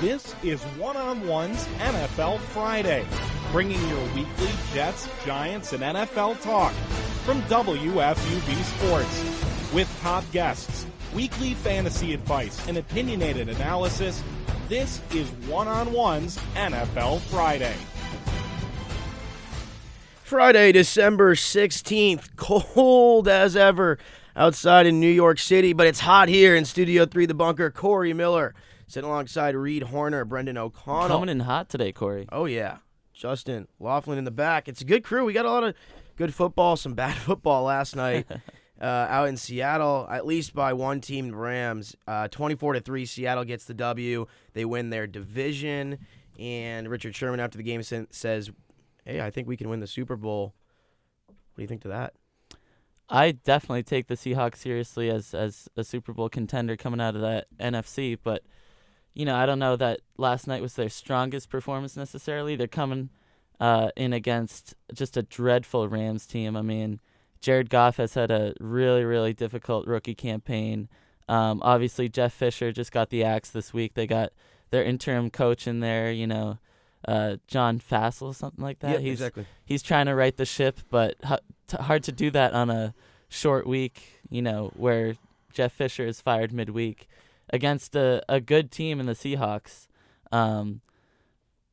This is One on One's NFL Friday, bringing your weekly Jets, Giants, and NFL talk from WFUV Sports. With top guests, weekly fantasy advice, and opinionated analysis, this is One on One's NFL Friday. Friday, December 16th, cold as ever outside in New York City, but it's hot here in Studio 3, The Bunker. Corey Miller sitting alongside Reed Horner, Brendan O'Connell. Coming in hot today, Corey. Oh, yeah. Justin Laughlin in the back. It's a good crew. We got a lot of good football, some bad football last night uh, out in Seattle, at least by one team, the Rams. Uh, 24 to 3, Seattle gets the W. They win their division. And Richard Sherman, after the game, says, Hey, I think we can win the Super Bowl. What do you think to that? I definitely take the Seahawks seriously as as a Super Bowl contender coming out of that NFC, but you know, I don't know that last night was their strongest performance necessarily. They're coming uh, in against just a dreadful Rams team. I mean, Jared Goff has had a really, really difficult rookie campaign. Um, obviously, Jeff Fisher just got the axe this week. They got their interim coach in there, you know, uh, John Fassel, something like that. Yeah, he's, exactly. He's trying to right the ship, but h- t- hard to do that on a short week, you know, where Jeff Fisher is fired midweek against a, a good team in the Seahawks. Um,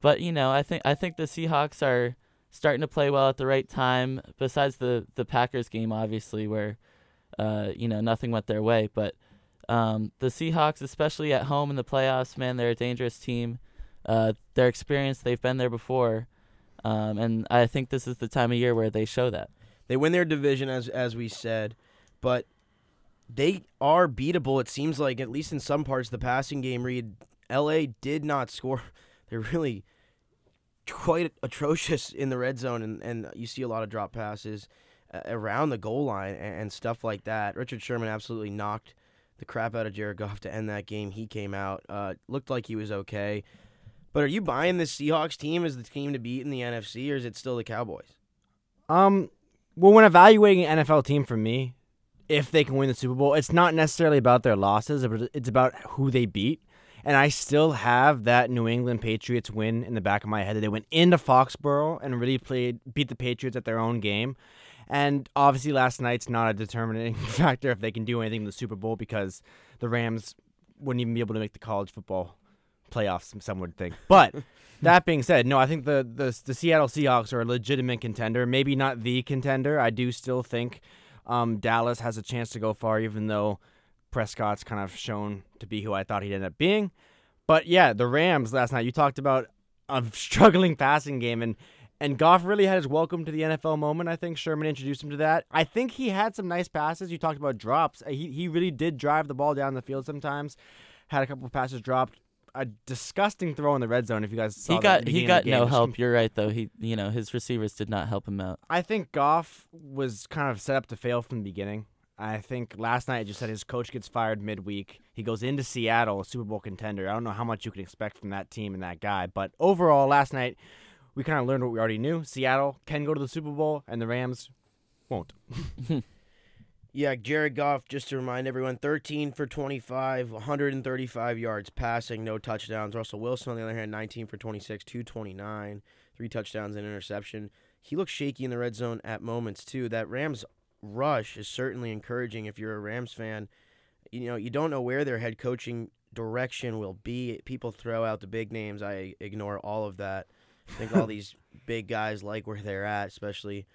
but you know, I think I think the Seahawks are starting to play well at the right time. Besides the the Packers game, obviously, where uh, you know nothing went their way, but um, the Seahawks, especially at home in the playoffs, man, they're a dangerous team. Uh, they're experienced; they've been there before, um, and I think this is the time of year where they show that. They win their division, as as we said, but they are beatable. It seems like at least in some parts, the passing game. Reed, L.A. did not score. They're really quite atrocious in the red zone, and, and you see a lot of drop passes uh, around the goal line and, and, stuff like that. Richard Sherman absolutely knocked the crap out of Jared Goff to end that game. He came out, uh, looked like he was okay. But are you buying this Seahawks team as the team to beat in the NFC, or is it still the Cowboys? Um, well, when evaluating an NFL team for me, if they can win the Super Bowl, it's not necessarily about their losses, but it's about who they beat. And I still have that New England Patriots win in the back of my head that they went into Foxborough and really played beat the Patriots at their own game. And obviously, last night's not a determining factor if they can do anything in the Super Bowl because the Rams wouldn't even be able to make the college football playoffs. Some would think, but. that being said, no, I think the, the the Seattle Seahawks are a legitimate contender. Maybe not the contender. I do still think um, Dallas has a chance to go far, even though Prescott's kind of shown to be who I thought he'd end up being. But yeah, the Rams last night. You talked about a struggling passing game, and and Goff really had his welcome to the NFL moment. I think Sherman introduced him to that. I think he had some nice passes. You talked about drops. He he really did drive the ball down the field sometimes. Had a couple of passes dropped a disgusting throw in the red zone. If you guys saw he got he got no help. You're right though. He you know his receivers did not help him out. I think Goff was kind of set up to fail from the beginning. I think last night I just said his coach gets fired midweek. He goes into Seattle, a Super Bowl contender. I don't know how much you can expect from that team and that guy, but overall, last night we kind of learned what we already knew. Seattle can go to the Super Bowl, and the Rams won't. Yeah, Jared Goff, just to remind everyone, 13 for 25, 135 yards passing, no touchdowns. Russell Wilson, on the other hand, 19 for 26, 229, three touchdowns and interception. He looks shaky in the red zone at moments, too. That Rams rush is certainly encouraging if you're a Rams fan. You know, you don't know where their head coaching direction will be. People throw out the big names. I ignore all of that. I think all these big guys like where they're at, especially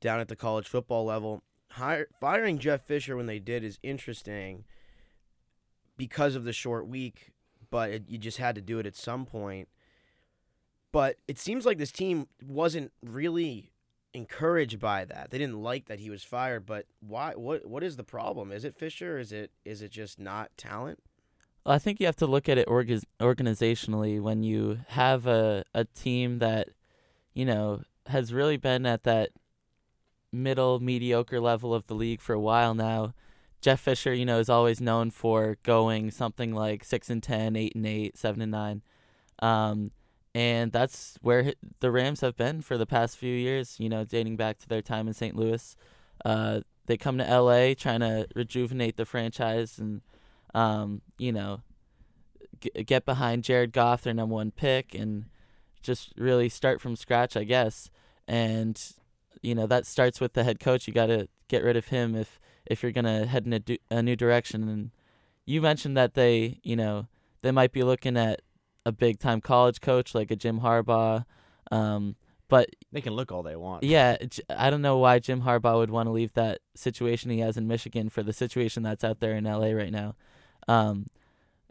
down at the college football level hire, firing Jeff Fisher when they did is interesting because of the short week, but it, you just had to do it at some point. But it seems like this team wasn't really encouraged by that. They didn't like that he was fired, but why what what is the problem? Is it Fisher? Is it is it just not talent? Well, I think you have to look at it org- organizationally when you have a a team that you know has really been at that middle mediocre level of the league for a while now. Jeff Fisher, you know, is always known for going something like six and 10, 8 and eight, seven and nine, um, and that's where the Rams have been for the past few years. You know, dating back to their time in St. Louis. Uh, they come to L.A. trying to rejuvenate the franchise and, um, you know, g- get behind Jared Goff, their number one pick, and just really start from scratch, I guess. And you know that starts with the head coach. You got to get rid of him if if you're gonna head in a, du- a new direction. And you mentioned that they, you know, they might be looking at a big time college coach like a Jim Harbaugh. Um, but They can look all they want. yeah, I don't know why Jim Harbaugh would want to leave that situation he has in Michigan for the situation that's out there in LA right now. Um,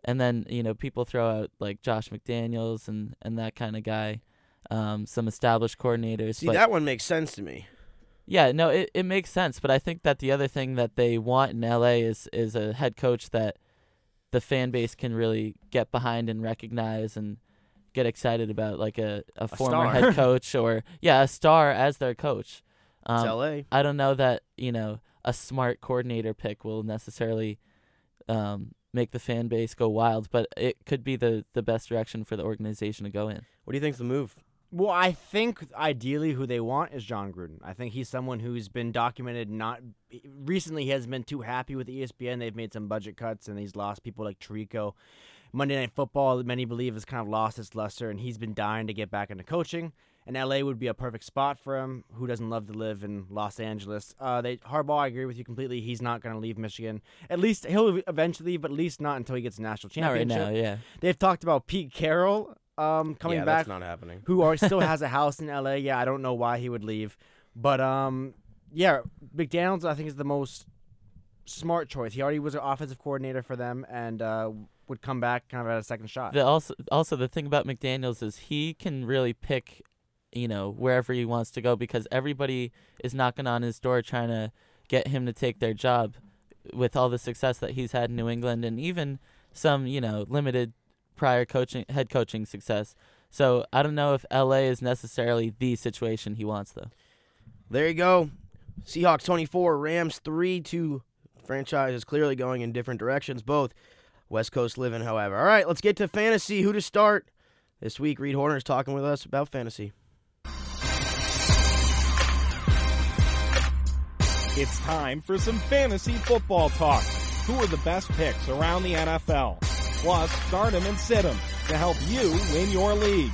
and then you know people throw out like Josh McDaniels and and that kind of guy, um, some established coordinators. See, but that one makes sense to me. yeah, no, it, it makes sense. But I think that the other thing that they want in LA is is a head coach that the fan base can really get behind and recognize and get excited about, like a, a, former star. head coach or yeah, a star as their coach. It's Um, LA. I don't know that you know a smart coordinator pick will necessarily um, make the fan base go wild, but it could be the the best direction for the organization to go in. What do you think's the move? Well, I think ideally who they want is Jon Gruden. I think he's someone who's been documented not recently. He hasn't been too happy with ESPN. They've made some budget cuts and he's lost people like Tirico. Monday Night Football, many believe, has kind of lost its luster, and he's been dying to get back into coaching. And LA would be a perfect spot for him. Who doesn't love to live in Los Angeles? Uh, they Harbaugh, I agree with you completely. He's not going to leave Michigan. At least he'll eventually, but at least not until he gets a national Not right now, yeah. They've talked about Pete Carroll um, coming yeah, back that's not happening. who are still has a house in LA. Yeah, I don't know why he would leave, but um, yeah, McDaniels I think is the most smart choice. He already was an offensive coordinator for them and uh, would come back kind of at a second shot. The also also the thing about McDaniels is he can really pick, you know, wherever he wants to go because everybody is knocking on his door trying to get him to take their job with all the success that he's had in New England and even some, you know, limited prior coaching head coaching success. So I don't know if LA is necessarily the situation he wants though. There you go. Seahawks 24, Rams 3 2. Franchise is clearly going in different directions, both. West Coast living, however. All right, let's get to fantasy. Who to start? This week, Reed Horner is talking with us about fantasy. It's time for some fantasy football talk. Who are the best picks around the NFL? Plus, start 'em and sit 'em to help you win your league.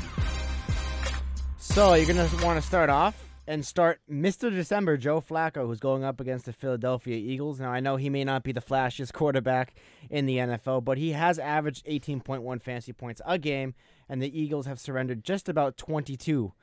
So you're gonna want to start off and start Mr. December Joe Flacco, who's going up against the Philadelphia Eagles. Now I know he may not be the flashiest quarterback in the NFL, but he has averaged 18.1 fantasy points a game, and the Eagles have surrendered just about 22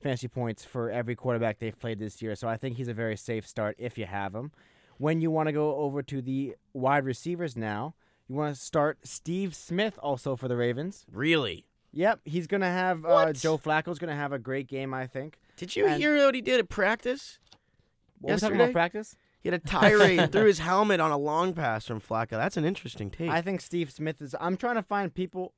fantasy points for every quarterback they've played this year. So I think he's a very safe start if you have him. When you want to go over to the wide receivers now, you want to start Steve Smith also for the Ravens. Really? Yep, he's gonna have uh, What? Joe Flacco's gonna have a great game, I think. Did you And- hear what he did at practice? What we talking Yesterday? about practice? He had a tirade and threw his helmet on a long pass from Flacco. That's an interesting take. I think Steve Smith is. I'm trying to find people.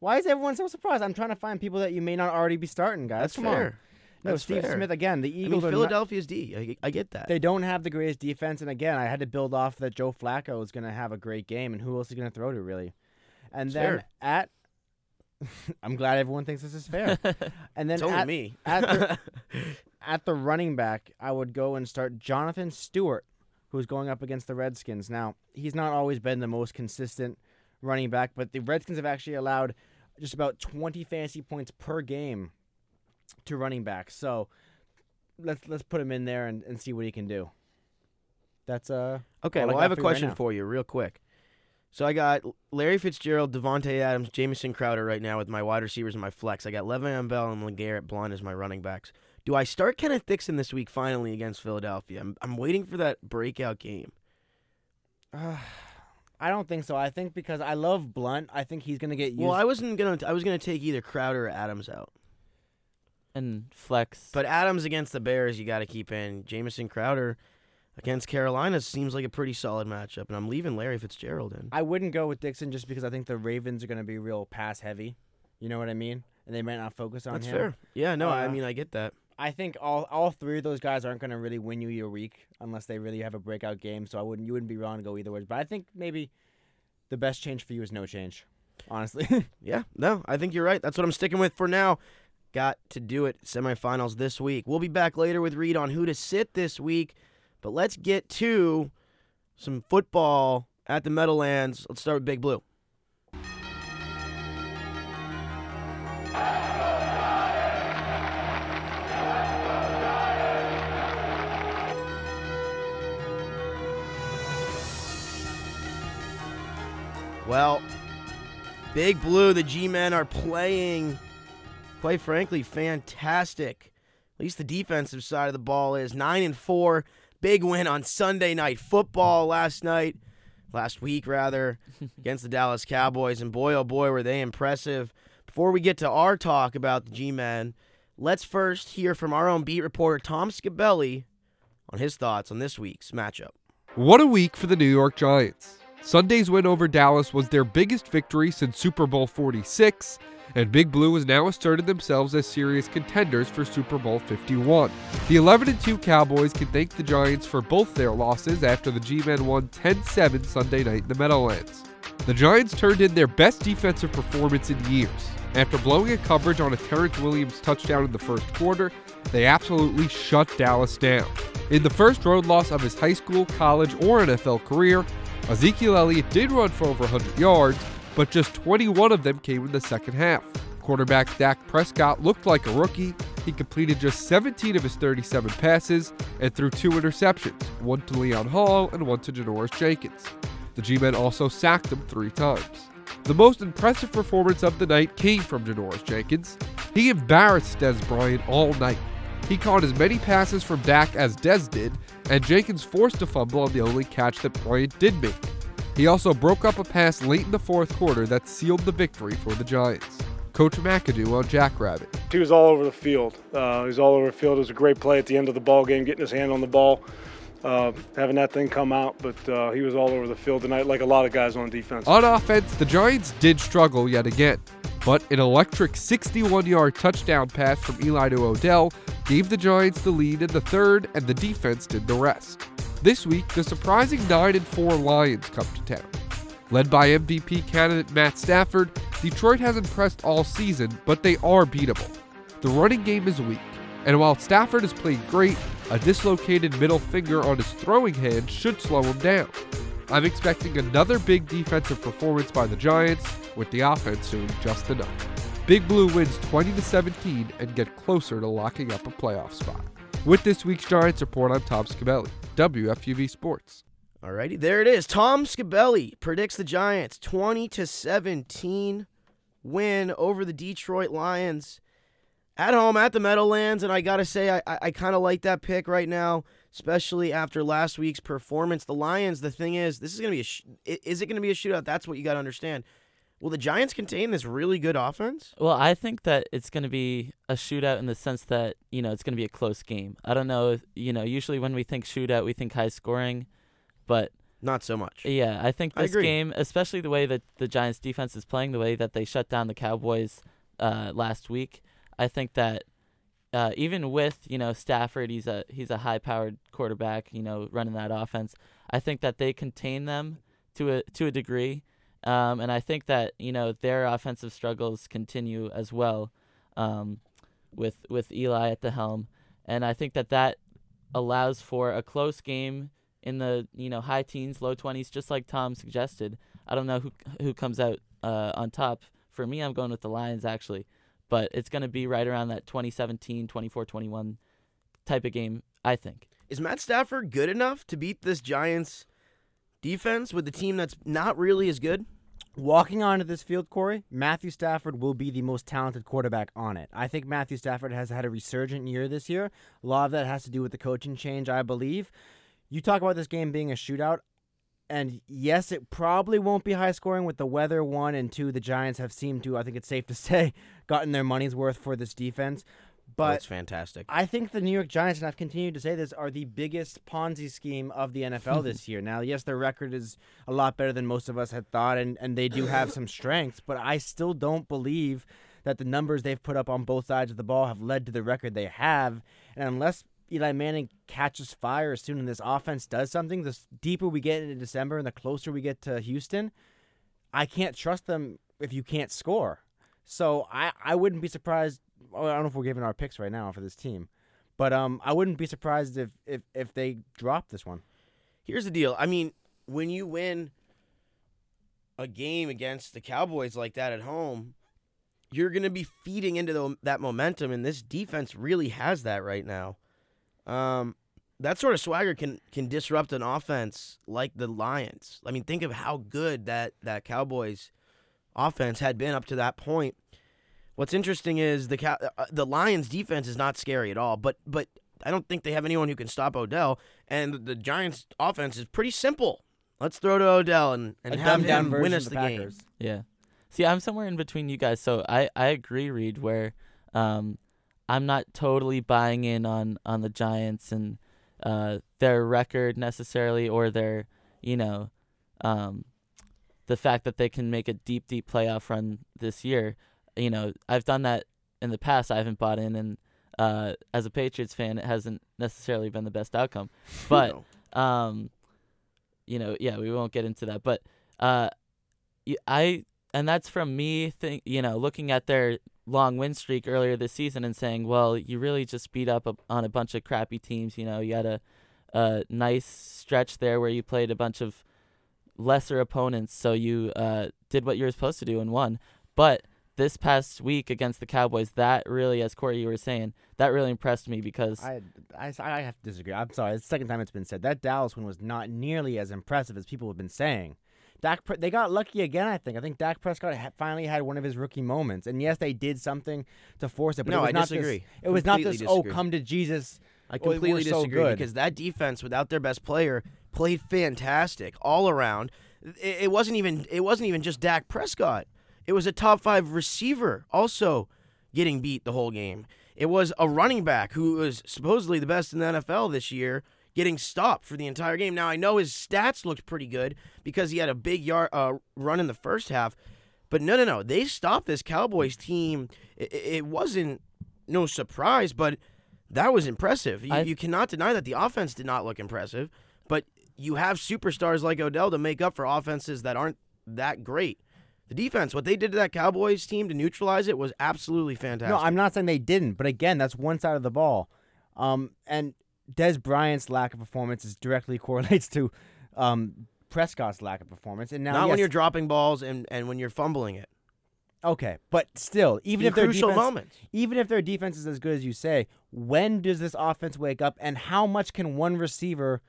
Why is everyone so surprised? I'm trying to find people that you may not already be starting, guys. That's Come fair. No, That's Steve fair. Smith again. The I Eagles mean, are not, Philadelphia's D. I, I get that. they don't have the greatest defense, and again, I had to build off that Joe Flacco is going to have a great game, and who else is going to throw to really? And It's then fair. at, I'm glad everyone thinks this is fair. And then at, me. at the, at the running back, I would go and start Jonathan Stewart, who's going up against the Redskins. Now, he's not always been the most consistent running back, but the Redskins have actually allowed just about 20 fantasy points per game to running backs. So let's let's put him in there and, and see what he can do. That's uh Okay, all I well, I, have a you right question for you, real quick. So I got Larry Fitzgerald, Davante Adams, Jamison Crowder right now with my wide receivers and my flex. I got Le'Veon Bell and LeGarrette Blunt as my running backs. Do I start Kenneth Dixon this week finally against Philadelphia? I'm, I'm waiting for that breakout game. I don't think so. I think because I love Blunt, I think he's gonna get used. Well, I wasn't gonna. I was gonna take either Crowder or Adams out, and flex. but Adams against the Bears, you got to keep in. Jamison Crowder against Carolina seems like a pretty solid matchup, and I'm leaving Larry Fitzgerald in. I wouldn't go with Dixon just because I think the Ravens are gonna be real pass heavy. You know what I mean? And they might not focus on That's him. fair. Yeah, no, I Uh, mean I get that. I think all all three of those guys aren't going to really win you your week unless they really have a breakout game. So I wouldn't you wouldn't be wrong to go either way. But I think maybe the best change for you is no change. Honestly, Yeah, no, I think you're right. That's what I'm sticking with for now got to do it. Semifinals this week. We'll be back later with Reed on who to sit this week, but let's get to some football at the Meadowlands. Let's start with Big Blue. Well, Big Blue, the G Men are playing quite frankly, fantastic. At least the defensive side of the ball is 9 and 4. Big win on Sunday night football last night, last week rather, against the Dallas Cowboys. And boy, oh boy, were they impressive. Before we get to our talk about the G Men, let's first hear from our own beat reporter, Tom Scabelli, on his thoughts on this week's matchup. What a week for the New York Giants. Sunday's win over Dallas was their biggest victory since Super Bowl 46, and Big Blue has now asserted themselves as serious contenders for Super Bowl 51. The 11 2 Cowboys can thank the Giants for both their losses after the G Men won 10 7 Sunday night in the Meadowlands. The Giants turned in their best defensive performance in years. After blowing a coverage on a Terrance Williams touchdown in the first quarter, they absolutely shut Dallas down. In the first road loss of his high school, college, or NFL career, Ezekiel Elliott did run for over 100 yards, but just 21 of them came in the second half. Quarterback Dak Prescott looked like a rookie. He completed just 17 of his 37 passes and threw two interceptions, one to Leon Hall and one to Janoris Jenkins. The G-men also sacked him three times. The most impressive performance of the night came from Janoris Jenkins. He embarrassed Dez Bryant all night. He caught as many passes from Dak as Dez did, and Jenkins forced a fumble on the only catch that Bryant did make. He also broke up a pass late in the fourth quarter that sealed the victory for the Giants. Coach McAdoo on Jackrabbit. He was all over the field. Uh, he was all over the field. It was a great play at the end of the ball game, getting his hand on the ball, uh, having that thing come out. But uh, he was all over the field tonight, like a lot of guys on defense. On offense, the Giants did struggle yet again, but an electric 61-yard touchdown pass from Eli to Odell gave the Giants the lead in the third, and the defense did the rest. This week, the surprising 9 and 4 Lions come to town. Led by MVP candidate Matt Stafford, Detroit has impressed all season, but they are beatable. The running game is weak, and while Stafford has played great, a dislocated middle finger on his throwing hand should slow him down. I'm expecting another big defensive performance by the Giants, with the offense doing just enough. Big Blue wins 20 to 17 and get closer to locking up a playoff spot. With this week's Giants report, I'm Tom Scabelli, WFUV Sports. Alrighty, there it is. Tom Scabelli predicts the Giants 20 to 17 win over the Detroit Lions at home at the Meadowlands, and I gotta say, I I, I kind of like that pick right now, especially after last week's performance. The Lions. The thing is, this is gonna be a. Sh- is it gonna be a shootout? That's what you gotta understand. Will the Giants contain this really good offense? Well, I think that it's going to be a shootout in the sense that, you know, it's going to be a close game. I don't know, if, you know, usually when we think shootout, we think high scoring, but Not so much. yeah, I think this agree. game, especially the way that the Giants defense is playing, the way that they shut down the Cowboys uh, last week, I think that uh, even with, you know, Stafford, he's a he's a high-powered quarterback, you know, running that offense. I think that they contain them to a to a degree. Um, and I think that you know their offensive struggles continue as well, um, with with Eli at the helm, and I think that that allows for a close game in the you know high teens, low twenties, just like Tom suggested. I don't know who who comes out uh, on top. For me, I'm going with the Lions actually, but it's going to be right around that 2017, 24, 21 type of game. I think. Is Matt Stafford good enough to beat this Giants defense with the team that's not really as good? Walking onto this field, Corey, Matthew Stafford will be the most talented quarterback on it. I think Matthew Stafford has had a resurgent year this year. A lot of that has to do with the coaching change, I believe. You talk about this game being a shootout, and yes, it probably won't be high scoring with the weather. One and two, the Giants have seemed to, I think it's safe to say, gotten their money's worth for this defense. But it's fantastic. I think the New York Giants, and I've continued to say this, are the biggest Ponzi scheme of the NFL this year. Now, yes, their record is a lot better than most of us had thought, and, and they do have some strengths, but I still don't believe that the numbers they've put up on both sides of the ball have led to the record they have. And unless Eli Manning catches fire as soon as this offense does something, the deeper we get into December and the closer we get to Houston, I can't trust them if you can't score. So I, I wouldn't be surprised. I don't know if we're giving our picks right now for this team, but um, I wouldn't be surprised if if, if they drop this one. Here's the deal. I mean, when you win a game against the Cowboys like that at home, you're going to be feeding into the, that momentum, and this defense really has that right now. Um, that sort of swagger can can disrupt an offense like the Lions. I mean, think of how good that that Cowboys offense had been up to that point. What's interesting is the Cow- uh, the Lions defense is not scary at all, but but I don't think they have anyone who can stop Odell, and the Giants offense is pretty simple. Let's throw to Odell and, and a have dumbed down him win us the the game. Yeah. See, I'm somewhere in between you guys. So I, I agree, Reed, where um, I'm not totally buying in on, on the Giants and uh, their record necessarily or their, you know, um, the fact that they can make a deep, deep playoff run this year. You know, I've done that in the past. I haven't bought in. And uh, as a Patriots fan, it hasn't necessarily been the best outcome. But No. um you know yeah we won't get into that but uh i and that's from me think you know looking at their long win streak earlier this season and saying well you really just beat up a, on a bunch of crappy teams you know you had a a nice stretch there where you played a bunch of lesser opponents so you uh did what you were supposed to do and won but this past week against the Cowboys, that really, as Corey, you were saying, that really impressed me because I, I, I have to disagree. I'm sorry. It's the second time it's been said. That Dallas one was not nearly as impressive as people have been saying. Dak, they got lucky again. I think. I think Dak Prescott ha- finally had one of his rookie moments, and yes, they did something to force it. But No, it was I not disagree. This, it was not Completely this. Oh, come to Jesus. I Well, we're completely so disagree good. because that defense, without their best player, played fantastic all around. It, it wasn't even it wasn't even just Dak Prescott. It was a top five receiver also getting beat the whole game. It was a running back who was supposedly the best in the NFL this year getting stopped for the entire game. Now I know his stats looked pretty good because he had a big yard uh, run in the first half, but no, no, no. They stopped this Cowboys team. It, it wasn't no surprise, but that was impressive. You, you cannot deny that the offense did not look impressive, but you have superstars like Odell to make up for offenses that aren't that great. The defense, what they did to that Cowboys team to neutralize it was absolutely fantastic. No, I'm not saying they didn't, but again, that's one side of the ball. Um, and Dez Bryant's lack of performance is directly correlates to um, Prescott's lack of performance. And now, not when you're dropping balls and, and when you're fumbling it. okay, but still, even In if their crucial defense, moments. even if their defense is as good as you say, when does this offense wake up, and how much can one receiver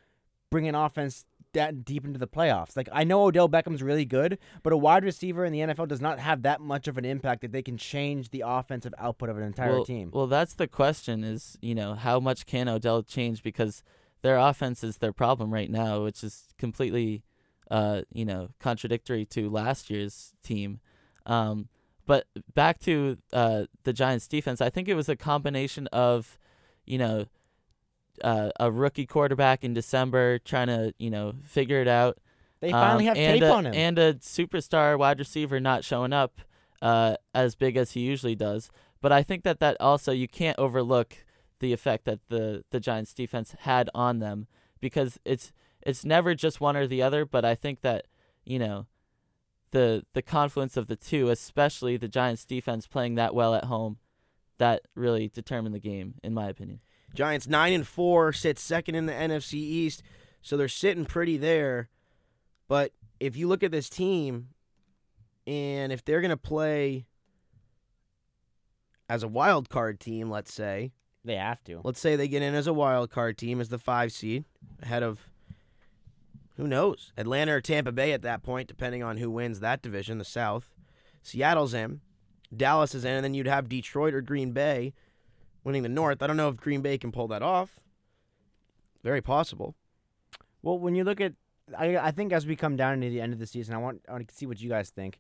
bring an offense that deep into the playoffs? Like I know Odell Beckham's really good, but a wide receiver in the NFL does not have that much of an impact that they can change the offensive output of an entire well, team. Well, that's the question is, you know, how much can Odell change because their offense is their problem right now, which is completely uh, you know, contradictory to last year's team. Um, but back to uh, the Giants defense, I think it was a combination of, you know, uh, a rookie quarterback in December trying to, you know, figure it out. they finally Um, have tape a, on him. And a superstar wide receiver not showing up uh, as big as he usually does. But I think that that also you can't overlook the effect that the the Giants defense had on them because it's it's never just one or the other. But I think that you know the the confluence of the two, especially the Giants defense playing that well at home, that really determined the game, in my opinion. Giants nine and four sit second in the NFC East, so they're sitting pretty there. But if you look at this team, and if they're gonna play as a wild card team, let's say, they have to. let's say they get in as a wild card team as the five seed ahead of who knows Atlanta or Tampa Bay at that point, depending on who wins that division, the South. Seattle's in, Dallas is in, and then you'd have Detroit or Green Bay winning the North. I don't know if Green Bay can pull that off. Very possible. Well, when you look at, I, I think as we come down to the end of the season, I want, I want to see what you guys think.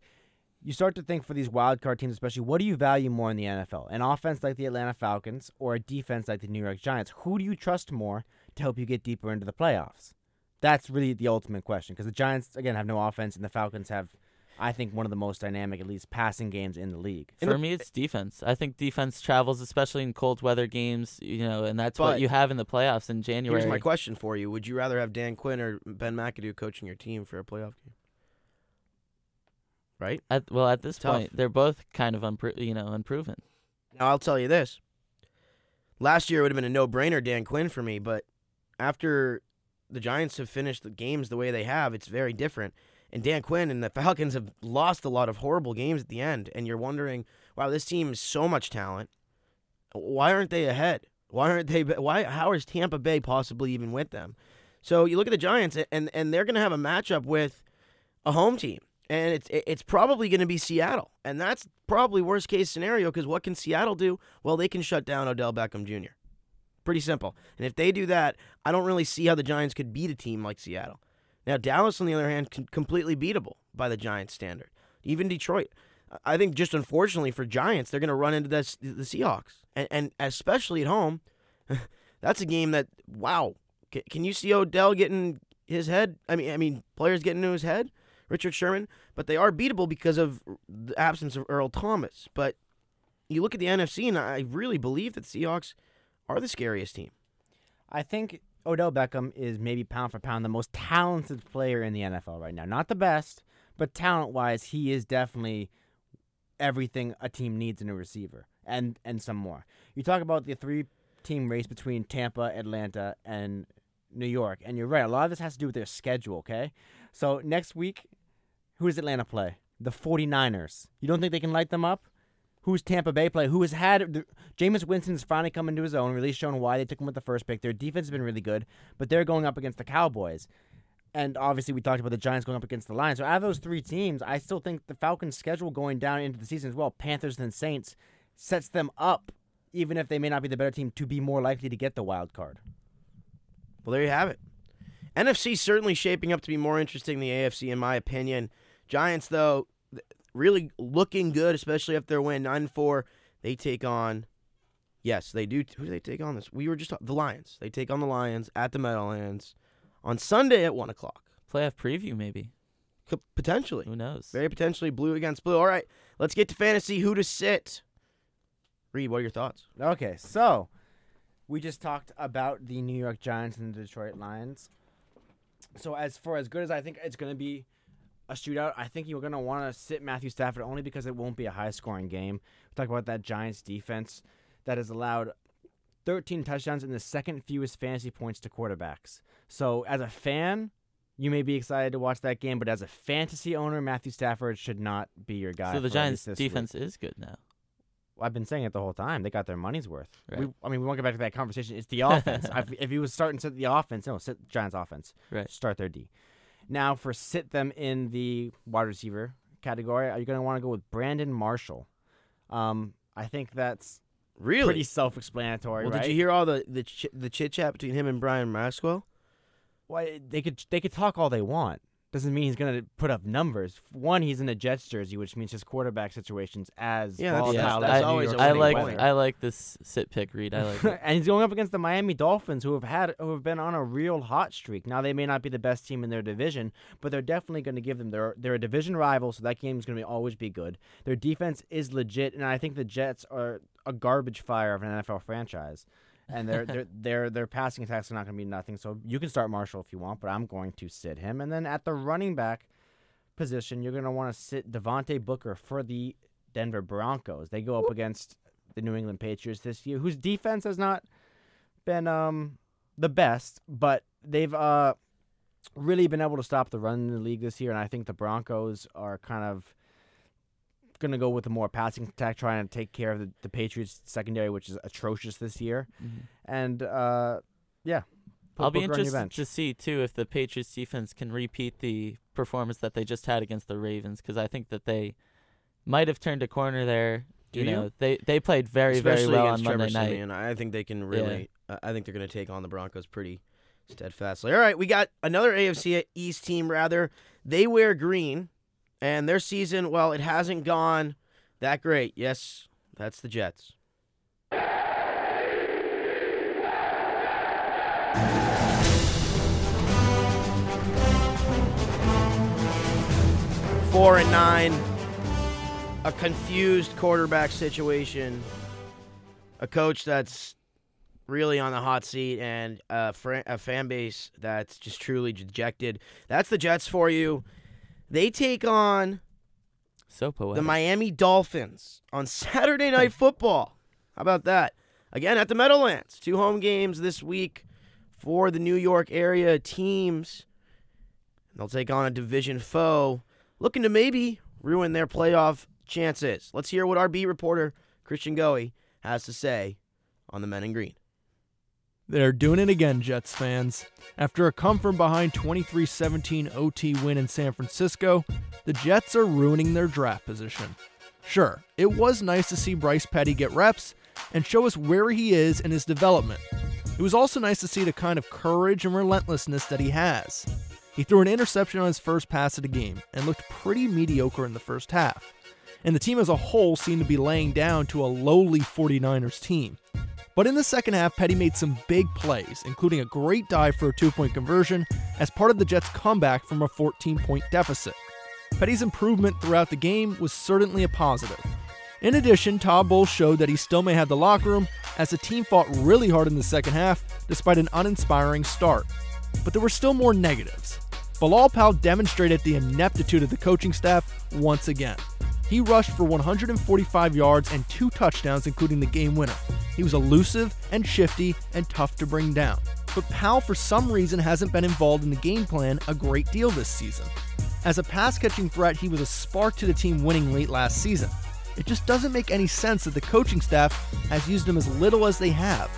You start to think for these wild card teams, especially, what do you value more in the NFL? An offense like the Atlanta Falcons or a defense like the New York Giants? Who do you trust more to help you get deeper into the playoffs? That's really the ultimate question because the Giants, again, have no offense, and the Falcons have, I think, one of the most dynamic, at least passing games in the league. For the- me, it's defense. I think defense travels, especially in cold weather games. You know, and that's what you have in the playoffs in January. Here's my question for you: Would you rather have Dan Quinn or Ben McAdoo coaching your team for a playoff game? Right. At, well, at this Tough. point, they're both kind of unpro- you know unproven. Now I'll tell you this. Last year would have been a no-brainer Dan Quinn for me, but after the Giants have finished the games the way they have, it's very different. And Dan Quinn and the Falcons have lost a lot of horrible games at the end, and you're wondering, wow, this team is so much talent. Why aren't they ahead? Why aren't they? Why? How is Tampa Bay possibly even with them? So you look at the Giants, and and they're going to have a matchup with a home team, and it's it's probably going to be Seattle, and that's probably worst case scenario because what can Seattle do? Well, they can shut down Odell Beckham Jr. Pretty simple. And if they do that, I don't really see how the Giants could beat a team like Seattle. Now Dallas, on the other hand, completely beatable by the Giants standard. Even Detroit. I think just unfortunately for Giants, they're going to run into this, the Seahawks, and, and especially at home. that's a game that wow. Can, can you see Odell getting his head? I mean, I mean, players getting into his head. Richard Sherman, but they are beatable because of the absence of Earl Thomas. But you look at the NFC, and I really believe that the Seahawks are the scariest team. I think Odell Beckham is maybe pound for pound the most talented player in the NFL right now. Not the best, but talent wise, he is definitely everything a team needs in a receiver and and some more. You talk about the three team race between Tampa, Atlanta, and New York, and you're right. A lot of this has to do with their schedule, okay? So next week, who does Atlanta play? The 49ers. You don't think they can light them up? Who's Tampa Bay play? Who has had the, Jameis Winston's finally come into his own, really shown why they took him with the first pick. Their defense has been really good, but they're going up against the Cowboys. And obviously, we talked about the Giants going up against the Lions. So, out of those three teams, I still think the Falcons' schedule going down into the season as well, Panthers and Saints, sets them up, even if they may not be the better team, to be more likely to get the wild card. Well, there you have it. NFC certainly shaping up to be more interesting than the AFC, in my opinion. Giants, though, really looking good, especially if they're win nine four. They take on, yes, they do. Who do they take on this? We were just the Lions. They take on the Lions at the Meadowlands on Sunday at one o'clock. Playoff preview, maybe. Could, potentially. Who knows? Very potentially blue against blue. All right, let's get to fantasy. Who to sit? Reed, what are your thoughts? Okay, so we just talked about the New York Giants and the Detroit Lions. So as far as good as I think it's going to be a shootout, I think you're going to want to sit Matthew Stafford only because it won't be a high scoring game. We talk about that Giants defense that has allowed 13 touchdowns and the second fewest fantasy points to quarterbacks. So as a fan, you may be excited to watch that game, but as a fantasy owner, Matthew Stafford should not be your guy. So the Giants defense week. is good now. I've been saying it the whole time. They got their money's worth. Right. We, I mean, we won't get back to that conversation. It's the offense. if he was starting to the offense, no, sit Giants offense. Right. Start their D. Now, for sit them in the wide receiver category, are you going to want to go with Brandon Marshall? Um, I think that's really pretty self-explanatory. Well, right? did you hear all the the, ch- the chit chat between him and Byron Maxwell? Well, they could they could talk all they want doesn't mean he's going to put up numbers. One, he's in a Jets jersey, which means his quarterback situation's as yeah, volatile. That's, that's always I like weather. I like this sit pick Reed. I like it. and he's going up against the Miami Dolphins, who have had who have been on a real hot streak. Now they may not be the best team in their division, but they're definitely going to give them. They're they're a division rival, so that game is going to always be good. Their defense is legit, and I think the Jets are a garbage fire of an NFL franchise and their their their their passing attacks are not going to be nothing. So you can start Marshall if you want, but I'm going to sit him. And then at the running back, position, you're going to want to sit Devontae Booker for the Denver Broncos. They go up against the New England Patriots this year, whose defense has not been um, the best, but they've uh, really been able to stop the run in the league this year. And I think the Broncos are kind of going to go with a more passing attack, trying to take care of the, the Patriots secondary, which is atrocious this year. Mm-hmm. And uh, yeah, I'll be interested to see too if the Patriots defense can repeat the performance that they just had against the Ravens because I think that they might have turned a corner there. Do you, you know, they they played very Especially very well against on Trevor Monday Siemian. night. I think they can really. Yeah. Uh, I think they're going to take on the Broncos pretty steadfastly. All right, we got another AFC East team. Rather, they wear green, and their season, well, it hasn't gone that great. Yes, that's the Jets. Four and nine. A confused quarterback situation. A coach that's really on the hot seat and a, fr- a fan base that's just truly dejected. That's the Jets for you. They take on so poetic. the Miami Dolphins on Saturday Night Football. How about that? Again at the Meadowlands. Two home games this week for the New York area teams. They'll take on a division foe looking to maybe ruin their playoff chances. Let's hear what our beat reporter, Christian Goey, has to say on the men in green. They're doing it again, Jets fans. After a come from behind 23 17 OT win in San Francisco, the Jets are ruining their draft position. Sure, it was nice to see Bryce Petty get reps and show us where he is in his development. It was also nice to see the kind of courage and relentlessness that he has. He threw an interception on his first pass of the game and looked pretty mediocre in the first half. And the team as a whole seemed to be laying down to a lowly 49ers team. But in the second half, Petty made some big plays, including a great dive for a two point conversion as part of the Jets' comeback from a 14 point deficit. Petty's improvement throughout the game was certainly a positive. In addition, Todd Bowles showed that he still may have the locker room as the team fought really hard in the second half despite an uninspiring start. But there were still more negatives. Bilal Powell demonstrated the ineptitude of the coaching staff once again. He rushed for 145 yards and two touchdowns, including the game winner. He was elusive and shifty and tough to bring down. But Powell, for some reason, hasn't been involved in the game plan a great deal this season. As a pass catching threat, he was a spark to the team winning late last season. It just doesn't make any sense that the coaching staff has used him as little as they have.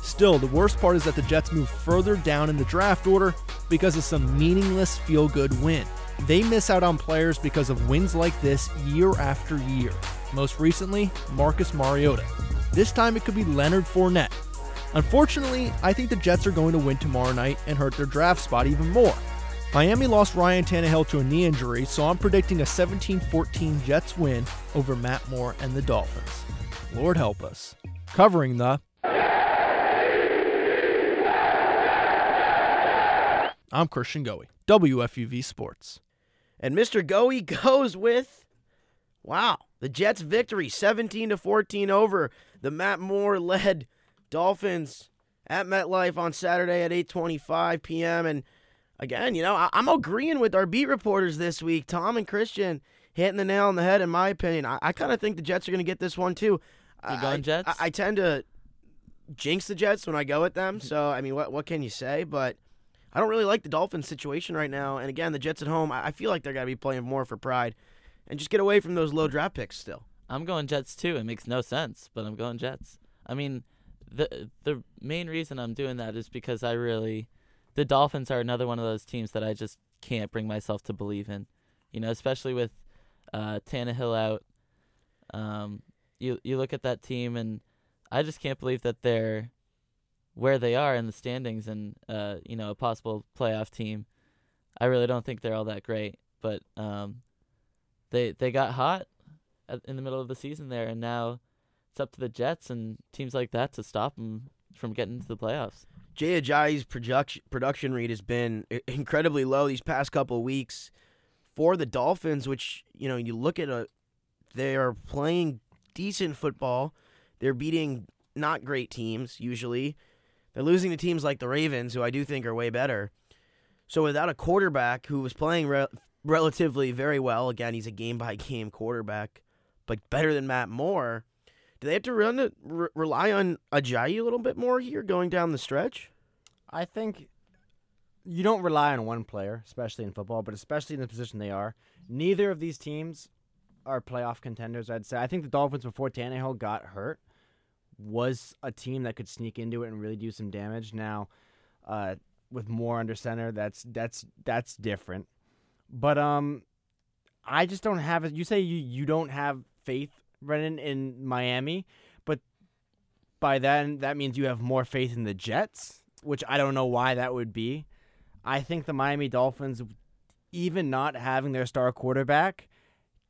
Still, the worst part is that the Jets move further down in the draft order because of some meaningless feel good win. They miss out on players because of wins like this year after year. Most recently, Marcus Mariota. This time it could be Leonard Fournette. Unfortunately, I think the Jets are going to win tomorrow night and hurt their draft spot even more. Miami lost Ryan Tannehill to a knee injury, so I'm predicting a 17 14 Jets win over Matt Moore and the Dolphins. Lord help us. Covering the. I'm Christian Goey, WFUV Sports. And Mr. Goey goes with wow, the Jets victory 17 to 14 over the Matt Moore led Dolphins at MetLife on Saturday at 8:25 p.m. and again, you know, I- am agreeing with our beat reporters this week, Tom and Christian, hitting the nail on the head in my opinion. I, I kind of think the Jets are going to get this one too. You going Jets? I, I tend to jinx the Jets when I go with them, so I mean, what what can you say? But I don't really like the Dolphins situation right now. And again, the Jets at home, I, feel like they're going to be playing more for pride and just get away from those low draft picks still. I'm going Jets too. It makes no sense, but I'm going Jets. I mean, the the main reason I'm doing that is because I really the Dolphins are another one of those teams that I just can't bring myself to believe in. You know, especially with uh, Tannehill out. Um, you you look at that team, and I just can't believe that they're where they are in the standings and uh, you know a possible playoff team. I really don't think they're all that great, but um, they they got hot at, in the middle of the season there, and now it's up to the Jets and teams like that to stop them from getting into the playoffs. Jay Ajayi's production production rate has been incredibly low these past couple weeks for the Dolphins, which you know you look at a they are playing decent football. They're beating not great teams usually. They're losing to teams like the Ravens, who I do think are way better. So without a quarterback who was playing re- relatively very well, again he's a game by game quarterback, but better than Matt Moore do they have to run re- rely on Ajayi a little bit more here going down the stretch? I think you don't rely on one player, especially in football, but especially in the position they are. Neither of these teams are playoff contenders, I'd say. I think the Dolphins, before Tannehill got hurt, was a team that could sneak into it and really do some damage. Now, uh, with Moore under center, that's that's that's different. But um, I just don't have it. You say you you don't have faith Brendan in Miami, but by then that means you have more faith in the Jets, which I don't know why that would be. I think the Miami Dolphins, even not having their star quarterback,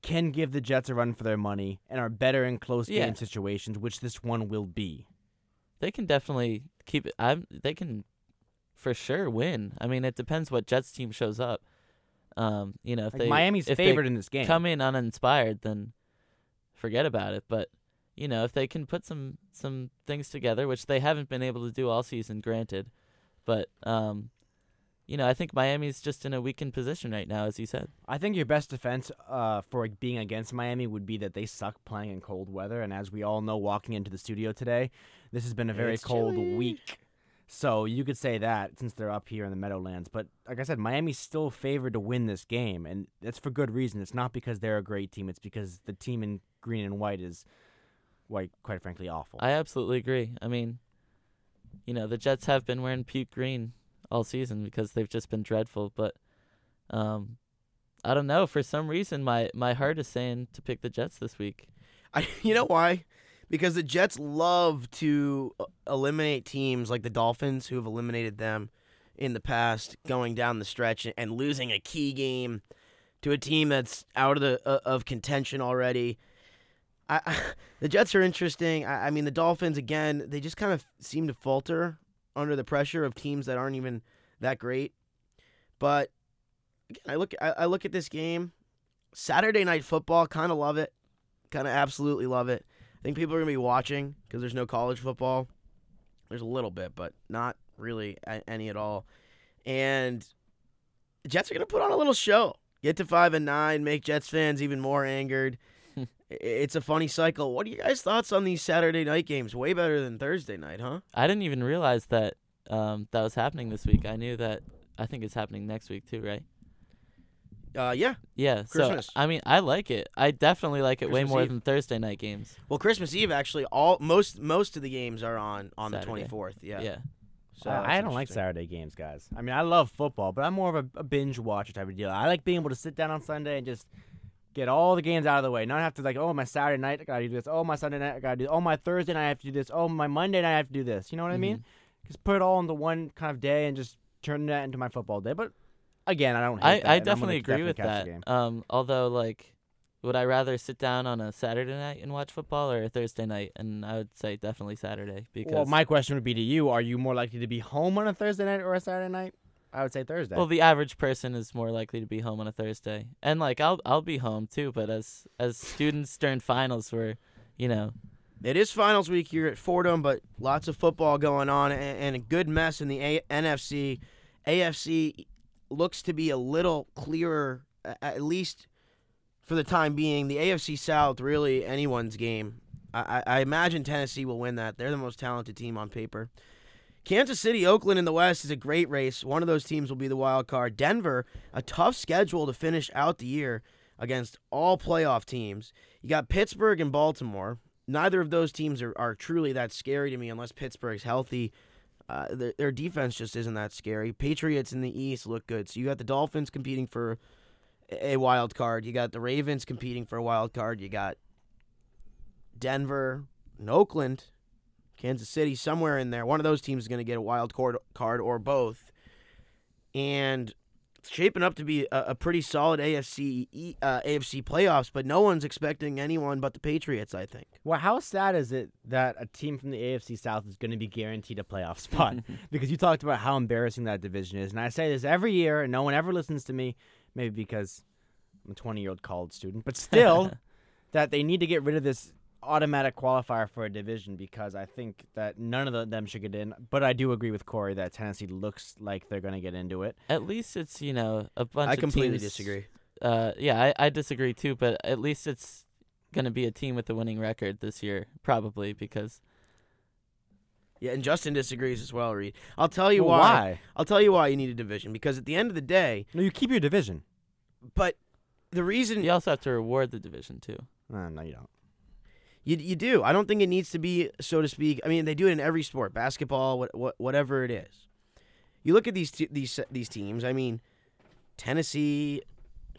can give the Jets a run for their money and are better in close Yeah. game situations, which this one will be. They can definitely keep it. I'm. They can, for sure, win. I mean, it depends what Jets team shows up. Um, you know, if Like they Miami's if they favored in this game. come in uninspired, then forget about it. But you know, if they can put some some things together, which they haven't been able to do all season, granted, but um, you know, I think Miami's just in a weakened position right now, as you said. I think your best defense uh, for being against Miami would be that they suck playing in cold weather. And as we all know, walking into the studio today, this has been a very It's cold chilly. week. So you could say that since they're up here in the Meadowlands. But like I said, Miami's still favored to win this game. And that's for good reason. It's not because they're a great team, it's because the team in green and white is, quite frankly, awful. I absolutely agree. I mean, you know, the Jets have been wearing puke green all season because they've just been dreadful. But um, I don't know. For some reason, my my heart is saying to pick the Jets this week. I, you know why? Because the Jets love to uh, eliminate teams like the Dolphins, who have eliminated them in the past, going down the stretch and losing a key game to a team that's out of the uh, of contention already. I, I, the Jets are interesting. I, I mean, the Dolphins again, they just kind of seem to falter under the pressure of teams that aren't even that great. But again, I look I, I look at this game, Saturday night football, kind of love it, kind of absolutely love it. I think people are gonna be watching because there's no college football. There's a little bit, but not really any at all. And Jets are gonna put on a little show. Get to five and nine, make Jets fans even more angered. I- it's a funny cycle. What are you guys' thoughts on these Saturday night games? Way better than Thursday night, huh? I didn't even realize that um, that was happening this week. I knew that. I think it's happening next week too, right? Uh, yeah. Yeah. Christmas. So I mean, I like it. I definitely like it way more Eve. than Thursday night games. Well, Christmas Eve actually, all most most of the games are on on the twenty fourth. Yeah. Yeah. So I, I don't like. Saturday games, guys. I mean, I love football, but I'm more of a, a binge watcher type of deal. I like being able to sit down on Sunday and just get all the games out of the way. Not have to like, oh, my Saturday night I gotta do this. Oh, my Sunday night I gotta do. Oh, my Thursday night I have to do this. Oh, my Monday night I have to do this. You know what I Mm-hmm. mean? Just put it all into one kind of day and just turn that into my football day. But again, I don't. Hate I, that, I definitely agree with that. Um, although like, would I rather sit down on a Saturday night and watch football or a Thursday night? And I would say definitely Saturday because Well, my question would be to you: Are you more likely to be home on a Thursday night or a Saturday night? I would say Thursday. well, the average person is more likely to be home on a Thursday, and like I'll I'll be home too. But as as students during finals, were you know It is finals week here at Fordham, but lots of football going on and, and a good mess in the a- NFC. AFC looks to be a little clearer, at least for the time being. The AFC South, really anyone's game. I, I I imagine Tennessee will win that. They're the most talented team on paper. Kansas City, Oakland in the West is a great race. One of those teams will be the wild card. Denver, a tough schedule to finish out the year against all playoff teams. You got Pittsburgh and Baltimore. Neither of those teams are, are truly that scary to me unless Pittsburgh's healthy. Uh, their, their defense just isn't that scary. Patriots in the East look good. So you got the Dolphins competing for a wild card. You got the Ravens competing for a wild card. You got Denver and Oakland, Kansas City, somewhere in there. One of those teams is going to get a wild card, card or both. And it's shaping up to be a, a pretty solid AFC E- uh, AFC playoffs, but no one's expecting anyone but the Patriots, I think. Well, how sad is it that a team from the AFC South is going to be guaranteed a playoff spot? because you talked about how embarrassing that division is, and I say this every year, and no one ever listens to me. Maybe because I'm a 20 year old college student, but still, that they need to get rid of this automatic qualifier for a division because I think that none of them should get in. But I do agree with Corey that Tennessee looks like they're going to get into it. at least it's you know a bunch of I of completely teams- disagree. Uh, yeah, I, I disagree too, but at least it's gonna be a team with a winning record this year, probably because Yeah, and Justin disagrees as well, Reed. I'll tell you Well, why. why? I'll tell you why you need a division because at the end of the day, No, you keep your division. but the reason you also have to reward the division too. No, no, you don't. You, you do. I don't think it needs to be, so to speak. I mean, they do it in every sport, basketball, what, what, whatever it is. You look at these te- these these teams. I mean, Tennessee,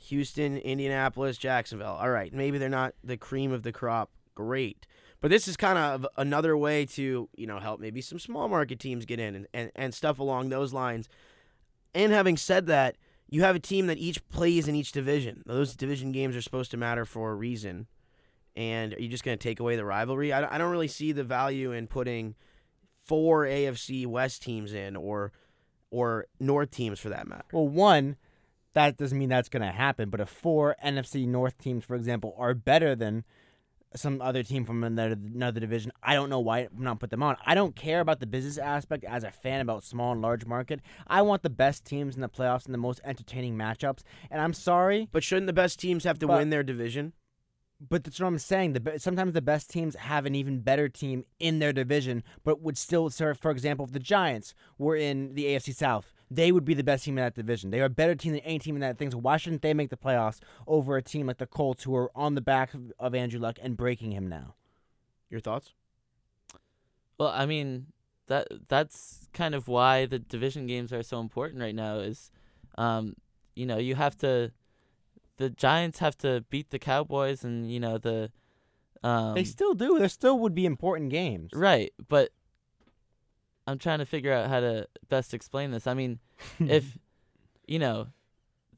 Houston, Indianapolis, Jacksonville. All right, maybe they're not the cream of the crop. Great, but this is kind of another way to you know help maybe some small market teams get in and, and, and stuff along those lines. And having said that, you have a team that each plays in each division. Those division games are supposed to matter for a reason and are you just going to take away the rivalry? I, I don't really see the value in putting four AFC West teams in or or North teams for that matter. Well, one, that doesn't mean that's going to happen. But if four NFC North teams, for example, are better than some other team from another, another division, I don't know why not put them on. I don't care about the business aspect as a fan about small and large market. I want the best teams in the playoffs and the most entertaining matchups. And I'm sorry, But shouldn't the best teams have to But- win their division? But that's what I'm saying. The sometimes the best teams have an even better team in their division, but would still serve. For example, if the Giants were in the AFC South, they would be the best team in that division. They are a better team than any team in that thing. So why shouldn't they make the playoffs over a team like the Colts, who are on the back of, of Andrew Luck and breaking him now? Your thoughts? Well, I mean, that that's kind of why the division games are so important right now. Is, um, you know, you have to, the Giants have to beat the Cowboys, and you know the, um, they still do. There still would be important games. right, but I'm trying to figure out how to best explain this. I mean, if you know,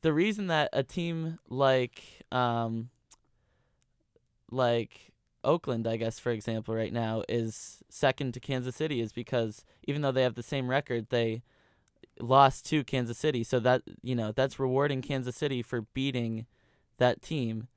the reason that a team like um like Oakland, I guess for example, right now is second to Kansas City is because even though they have the same record, they lost to Kansas City. So that you know, that's rewarding Kansas City for beating that team.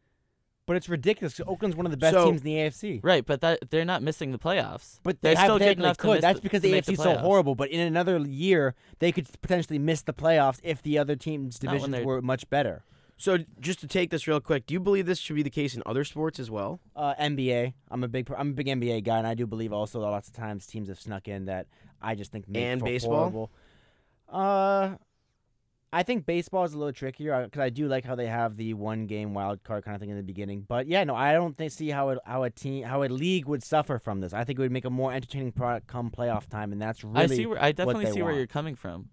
But it's ridiculous. 'cause Oakland's one of the best So- teams in the AFC. Right, but that they're not missing the playoffs. But they're they still good hypothetically enough to could. miss That's the- because to the make AFC is so playoffs. horrible. But in another year, they could potentially miss the playoffs if the other teams' Not when divisions they're- were much better. So just to take this real quick, do you believe this should be the case in other sports as well? Uh, NBA. I'm a big. I'm a big NBA guy, and I do believe also that lots of times teams have snuck in that I just think make And for baseball? horrible. Uh, I think baseball is a little trickier because I do like how they have the one game wild card kind of thing in the beginning. But yeah, no, I don't think see how it, how a team how a league would suffer from this. I think it would make a more entertaining product come playoff time, and that's really I see where I definitely they see where you're coming from.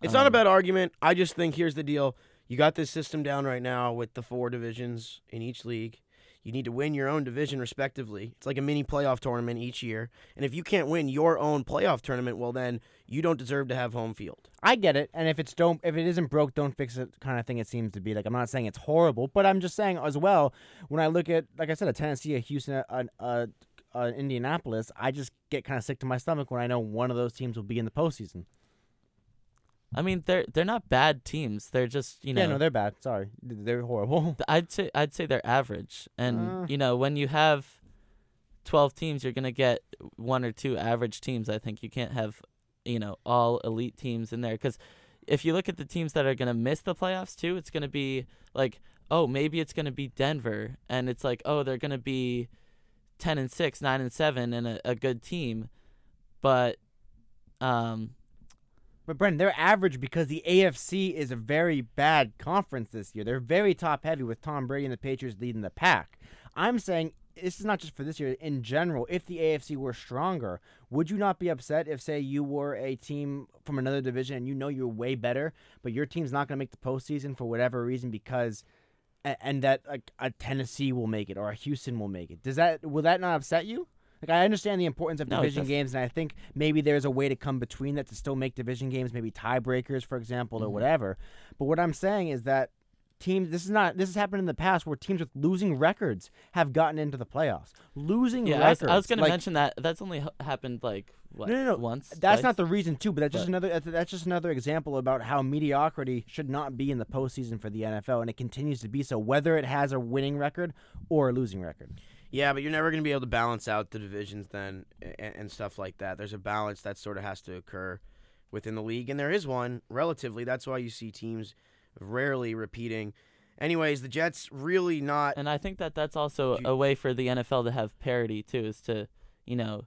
It's not a Um, bad argument. I just think here's the deal. You got this system down right now with the four divisions in each league. You need to win your own division respectively. It's like a mini playoff tournament each year. And if you can't win your own playoff tournament, well then you don't deserve to have home field. I get it, and if it's don't if it isn't broke, don't fix it kind of thing. It seems to be like I'm not saying it's horrible, but I'm just saying as well. When I look at like I said, a Tennessee, a Houston, a, a, a, Indianapolis, I just get kind of sick to my stomach when I know one of those teams will be in the postseason. I mean, they're they're not bad teams. They're just you know. yeah, no, they're bad. Sorry, they're horrible. I'd say I'd say they're average, and Uh. you know when you have twelve teams, you're gonna get one or two average teams. I think you can't have you know all elite teams in there because if you look at the teams that are gonna miss the playoffs too, it's gonna be like oh maybe it's gonna be Denver, and it's like oh they're gonna be ten and six, nine and seven, and a, a good team, but um But Brendan, they're average because the AFC is a very bad conference this year. They're very top heavy with Tom Brady and the Patriots leading the pack. I'm saying this is not just for this year. In general, if the AFC were stronger, would you not be upset if, say, you were a team from another division and you know you're way better, but your team's not going to make the postseason for whatever reason because, and that like a Tennessee will make it or a Houston will make it? Does that will that not upset you? Like I understand the importance of No, division games, and I think maybe there's a way to come between that to still make division games, maybe tiebreakers, for example, or Mhm. whatever. But what I'm saying is that teams, this is not, this has happened in the past where teams with losing records have gotten into the playoffs. Losing yeah I was, records. I was gonna like, mention that that's only h- happened like what No, no, no. once. That's twice? not the reason too, but that's just But- another. that's- That's just another example about how mediocrity should not be in the postseason for the NFL, and it continues to be so, whether it has a winning record or a losing record. Yeah, but you're never going to be able to balance out the divisions then and, and stuff like that. There's a balance that sort of has to occur within the league, and there is one relatively. That's why you see teams rarely repeating. Anyways, the Jets really not. And I think that that's also a way for the NFL to have parity too, is to, you know,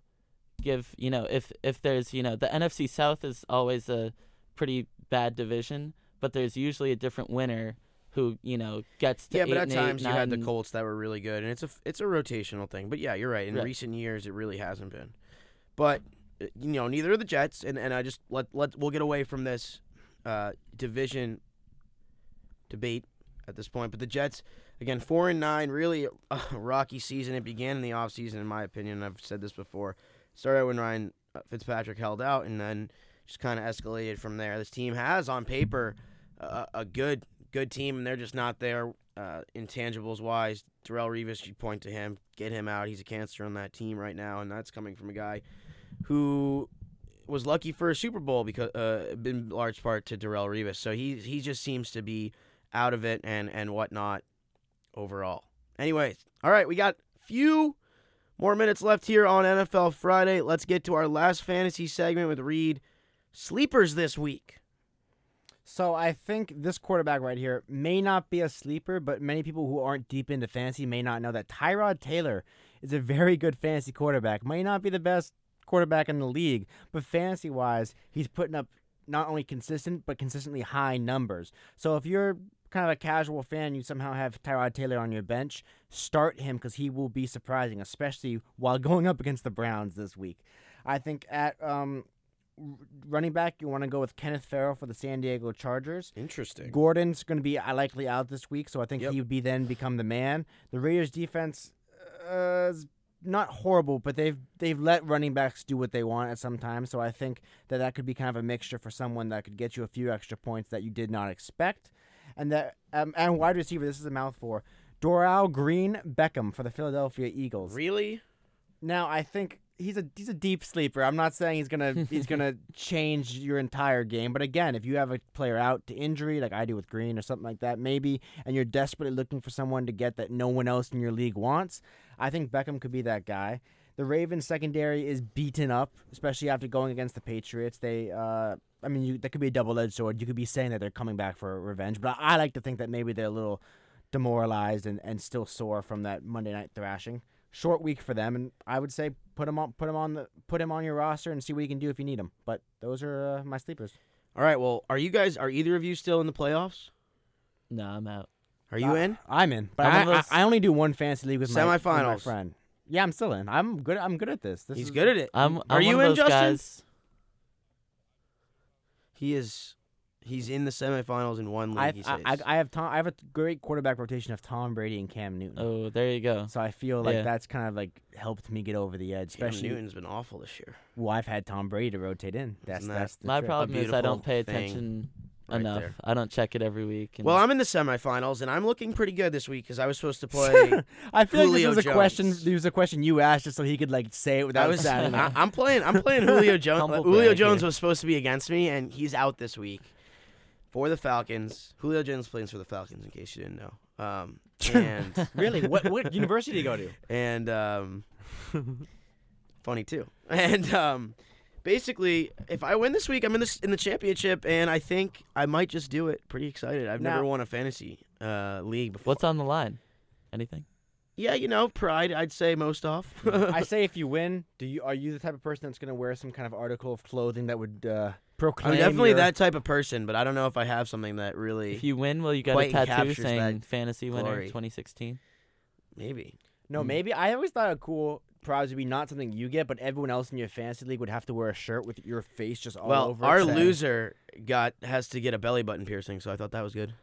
give you know if if there's you know the NFC South is always a pretty bad division, but there's usually a different winner who you know gets to Yeah, eight but at and eight, times you had the Colts that were really good, and it's a it's a rotational thing. But yeah, you're right. In Right. recent years, it really hasn't been. But uh, you know, neither are the Jets, and, and I just let let we'll get away from this uh, division debate at this point. But the Jets, again, four and nine, really a rocky season. It began in the offseason, in my opinion. I've said this before. Started when Ryan uh, Fitzpatrick held out, and then just kind of escalated from there. This team has, on paper, a, a good good team, and they're just not there uh, intangibles wise. Darrelle Revis, you point to him, get him out. He's a cancer on that team right now, and that's coming from a guy who was lucky for a Super Bowl because uh, in large part to Darrelle Revis. So he he just seems to be out of it and and whatnot overall. Anyways, all right, we got few more minutes left here on NFL Friday. Let's get to our last fantasy segment with Reed. Sleepers this week. So I think this quarterback right here may not be a sleeper, but many people who aren't deep into fantasy may not know that Tyrod Taylor is a very good fantasy quarterback. May not be the best quarterback in the league, but fantasy wise, he's putting up not only consistent but consistently high numbers. So if you're kind of a casual fan, you somehow have Tyrod Taylor on your bench, start him because he will be surprising, especially while going up against the Browns this week. I think at um, running back, you want to go with Kenneth Farrow for the San Diego Chargers. Interesting. Gordon's going to be uh, likely out this week, so I think Yep. he would be then become the man. The Raiders defense uh, is not horrible, but they've they've let running backs do what they want at some time. So I think that that could be kind of a mixture for someone that could get you a few extra points that you did not expect. And that um, and wide receiver, this is a mouthful. Dorial Green Beckham for the Philadelphia Eagles. Really? Now I think he's a he's a deep sleeper. I'm not saying he's gonna he's gonna change your entire game, but again, if you have a player out to injury, like I do with Green or something like that, maybe, and you're desperately looking for someone to get that no one else in your league wants, I think Beckham could be that guy. The Ravens secondary is beaten up, especially after going against the Patriots. They, uh, I mean, you, that could be a double-edged sword. You could be saying that they're coming back for revenge, but I like to think that maybe they're a little demoralized and, and still sore from that Monday night thrashing short week for them, and I would say put him on, put him on the, put him on your roster and see what you can do if you need him. But those are uh, my sleepers. All right. Well, are you guys? Are either of you still in the playoffs? No, I'm out. Are you Uh, in? I'm in, but I'm I, I, those- I only do one fantasy league with my, with my friend. Yeah, I'm still in. I'm good. I'm good at this. this He's is, good at it. I'm. Are I'm you one in, Justin? guys. He is. He's in the semifinals in one league. I, he I, I. I have Tom. I have a great quarterback rotation of Tom Brady and Cam Newton. Oh, there you go. So I feel like Yeah. that's kind of like helped me get over the edge. Cam Newton's been awful this year. well, I've had Tom Brady to rotate in. That's Isn't that that's the My trick. problem is I don't pay attention right enough. there. I don't check it every week. Well, I'm in the semifinals, and I'm looking pretty good this week because I was supposed to play. I feel Julio like this was a question. This was a question you asked just so he could like say it I without was. sounding. I, I'm playing. I'm playing Julio Jones. Humble Julio Jones here. was supposed to be against me, and he's out this week for the Falcons. Julio Jones plays for the Falcons, in case you didn't know. Um, and really? What what university did he go to? and um, funny too. And um, basically, if I win this week, I'm in this in the championship, and I think I might just do it. Pretty excited. I've never won a fantasy uh, league before. What's on the line? Anything? Yeah, you know, pride. I'd say most off. I say if you win, do you are you the type of person that's gonna wear some kind of article of clothing that would uh, proclaim? I'm definitely your- that type of person, but I don't know if I have something that really If you win, will you get a Quite tattoo captures saying that "Fantasy Winner glory. 2016"? maybe. No, Mm. maybe I always thought a cool prize would be not something you get, but everyone else in your fantasy league would have to wear a shirt with your face just all well, over. it our saying- loser got has to get a belly button piercing, so I thought that was good.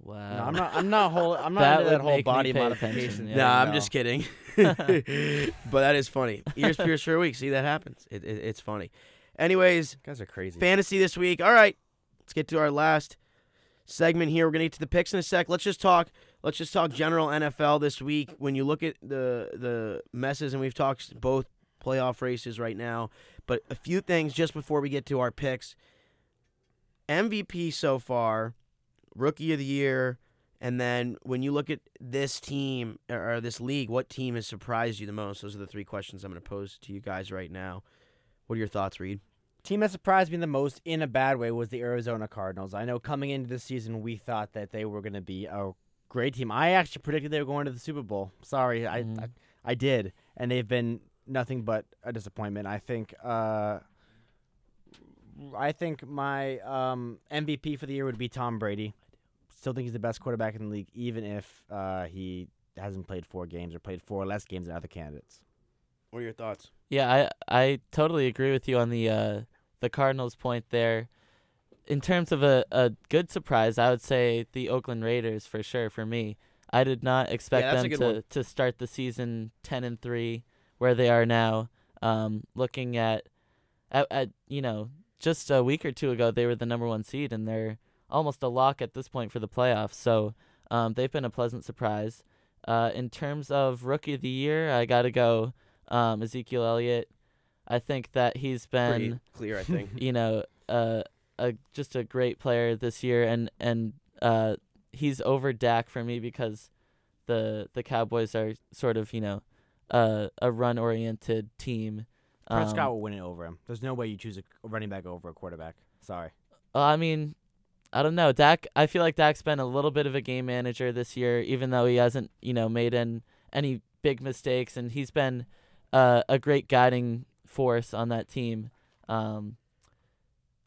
Wow. No, I'm not. I'm not whole. I'm not That into would that whole make me body pay modification. attention, thing, yeah. nah, I'm just kidding. but that is funny. Ears pierced for a week. See that happens. It, it, it's funny. Anyways, You guys are crazy. fantasy this week. All right, let's get to our last segment here. We're gonna get to the picks in a sec. Let's just talk. Let's just talk general NFL this week. When you look at the the messes, and we've talked both playoff races right now, but a few things just before we get to our picks. MVP so far, rookie of the year, and then when you look at this team or or this league, what team has surprised you the most? Those are the three questions I'm going to pose to you guys right now. What are your thoughts, Reed? Team that surprised me the most in a bad way was the Arizona Cardinals. I know coming into the season we thought that they were going to be a great team. I actually predicted they were going to the Super Bowl. Sorry, I, Mhm. I I did, and they've been nothing but a disappointment. I think. Uh, I think my um, MVP for the year would be Tom Brady. Still think he's the best quarterback in the league, even if uh, he hasn't played four games or played four less games than other candidates. What are your thoughts? Yeah, I I totally agree with you on the uh, the Cardinals point there. In terms of a, a good surprise, I would say the Oakland Raiders for sure for me. I did not expect a them to, one. to start the season ten and three where they are now. Um, looking at, at at you know just a week or two ago they were the number one seed and they're almost a lock at this point for the playoffs. So um, they've been a pleasant surprise. Uh, in terms of rookie of the year, I got to go um, Ezekiel Elliott. I think that he's been, clear, I think. you know, uh, a just a great player this year, and and uh, he's over Dak for me because the the Cowboys are sort of you know uh, a run oriented team. Um, Prescott will win it over him. There's no way you choose a running back over a quarterback. Sorry. Well, I mean, I don't know. Dak. I feel like Dak's been a little bit of a game manager this year, even though he hasn't, you know, made in any big mistakes, and he's been uh, a great guiding force on that team. Um,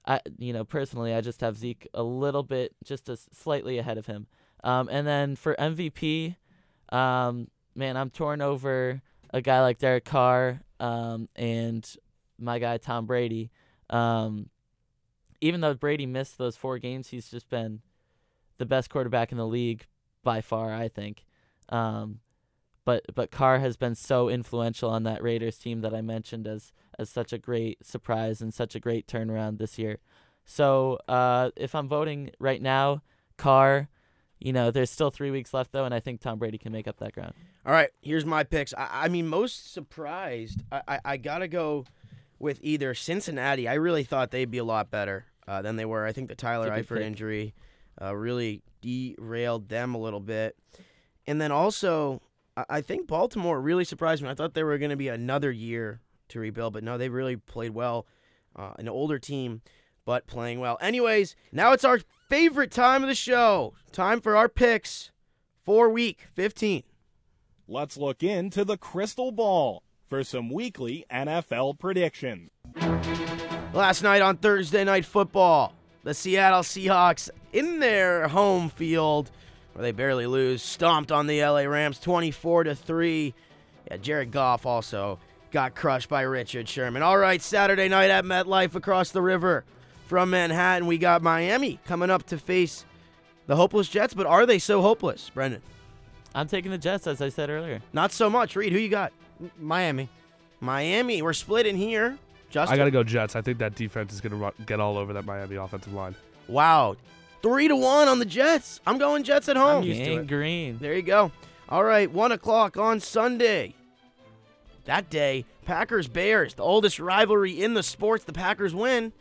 I, you know, personally, I just have Zeke a little bit, just a slightly ahead of him. Um, and then for MVP, um, man, I'm torn over a guy like Derek Carr um, and my guy Tom Brady. Um, even though Brady missed those four games, he's just been the best quarterback in the league by far, I think. Um, but but Carr has been so influential on that Raiders team that I mentioned as as such a great surprise and such a great turnaround this year. So uh, if I'm voting right now, Carr. You know, there's still three weeks left though, and I think Tom Brady can make up that ground. All right, here's my picks. I, I mean, most surprised. I, I, I gotta go with either Cincinnati. I really thought they'd be a lot better uh, than they were. I think the Tyler That's a good Eifert pick. injury uh, really derailed them a little bit, and then also I, think Baltimore really surprised me. I thought they were going to be another year to rebuild, but no, they really played well. Uh, an older team, but playing well. Anyways, now it's our favorite time of the show. Time for our picks for week 15. Let's look into the crystal ball for some weekly NFL predictions. Last night on Thursday Night Football, the Seattle Seahawks in their home field, where they barely lose, stomped on the LA Rams 24 to 3. Yeah, Jared Goff also got crushed by Richard Sherman. All right, Saturday night at MetLife across the river from Manhattan, we got Miami coming up to face the hopeless Jets, but are they so hopeless, Brendan? I'm taking the Jets, as I said earlier. Not so much. Reed, who you got? Miami. Miami. We're split in here. Justin. I got to go Jets. I think that defense is going to get all over that Miami offensive line. Wow. Three to one on the Jets. I'm going Jets at home. used to it. Green. There you go. All right, one o'clock on Sunday. That day, Packers Bears, the oldest rivalry in the sports. The Packers win.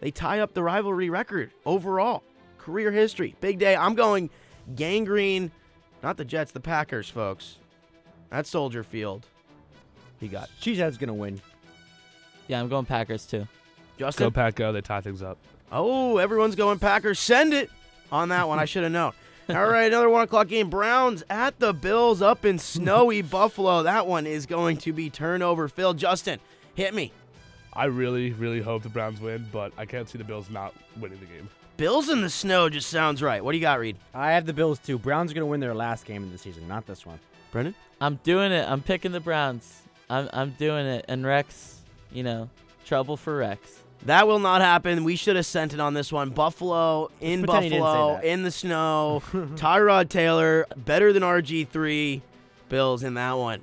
They tie up the rivalry record overall, career history. Big day. I'm going Gang Green, not the Jets, the Packers, folks. That's Soldier Field. He got Cheesehead's gonna win. Yeah, I'm going Packers too. Justin. Go Pack, go. They tie things up. Oh, everyone's going Packers. Send it on that one. I should have known. All right, another one o'clock game. Browns at the Bills up in snowy Buffalo. That one is going to be turnover filled. Justin, hit me. I really, really hope the Browns win, but I can't see the Bills not winning the game. Bills in the snow just sounds right. What do you got, Reed? I have the Bills too. Browns are gonna win their last game of the season, not this one. Brendan? I'm doing it. I'm picking the Browns. I'm I'm doing it. And Rex, you know, trouble for Rex. That will not happen. We should have sent it on this one. Buffalo in pretend you didn't say Buffalo in the snow. Tyrod Taylor better than RG3. Bills in that one.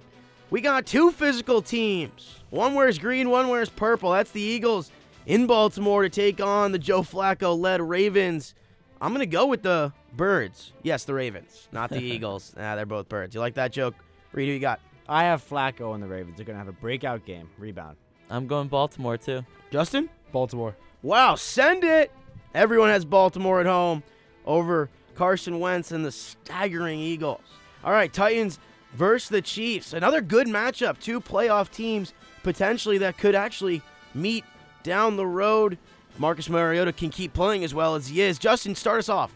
We got two physical teams. One wears green, one wears purple. That's the Eagles in Baltimore to take on the Joe Flacco led Ravens. I'm going to go with the Birds. Yes, the Ravens, not the Eagles. Nah, they're both birds. You like that joke? Reed, who you got? I have Flacco and the Ravens. They're gonna have a breakout game. Rebound. I'm going Baltimore too. Justin? Baltimore. Wow, send it. Everyone has Baltimore at home over Carson Wentz and the staggering Eagles. All right, Titans versus the Chiefs. Another good matchup. Two playoff teams potentially that could actually meet down the road. Marcus Mariota can keep playing as well as he is. Justin, start us off.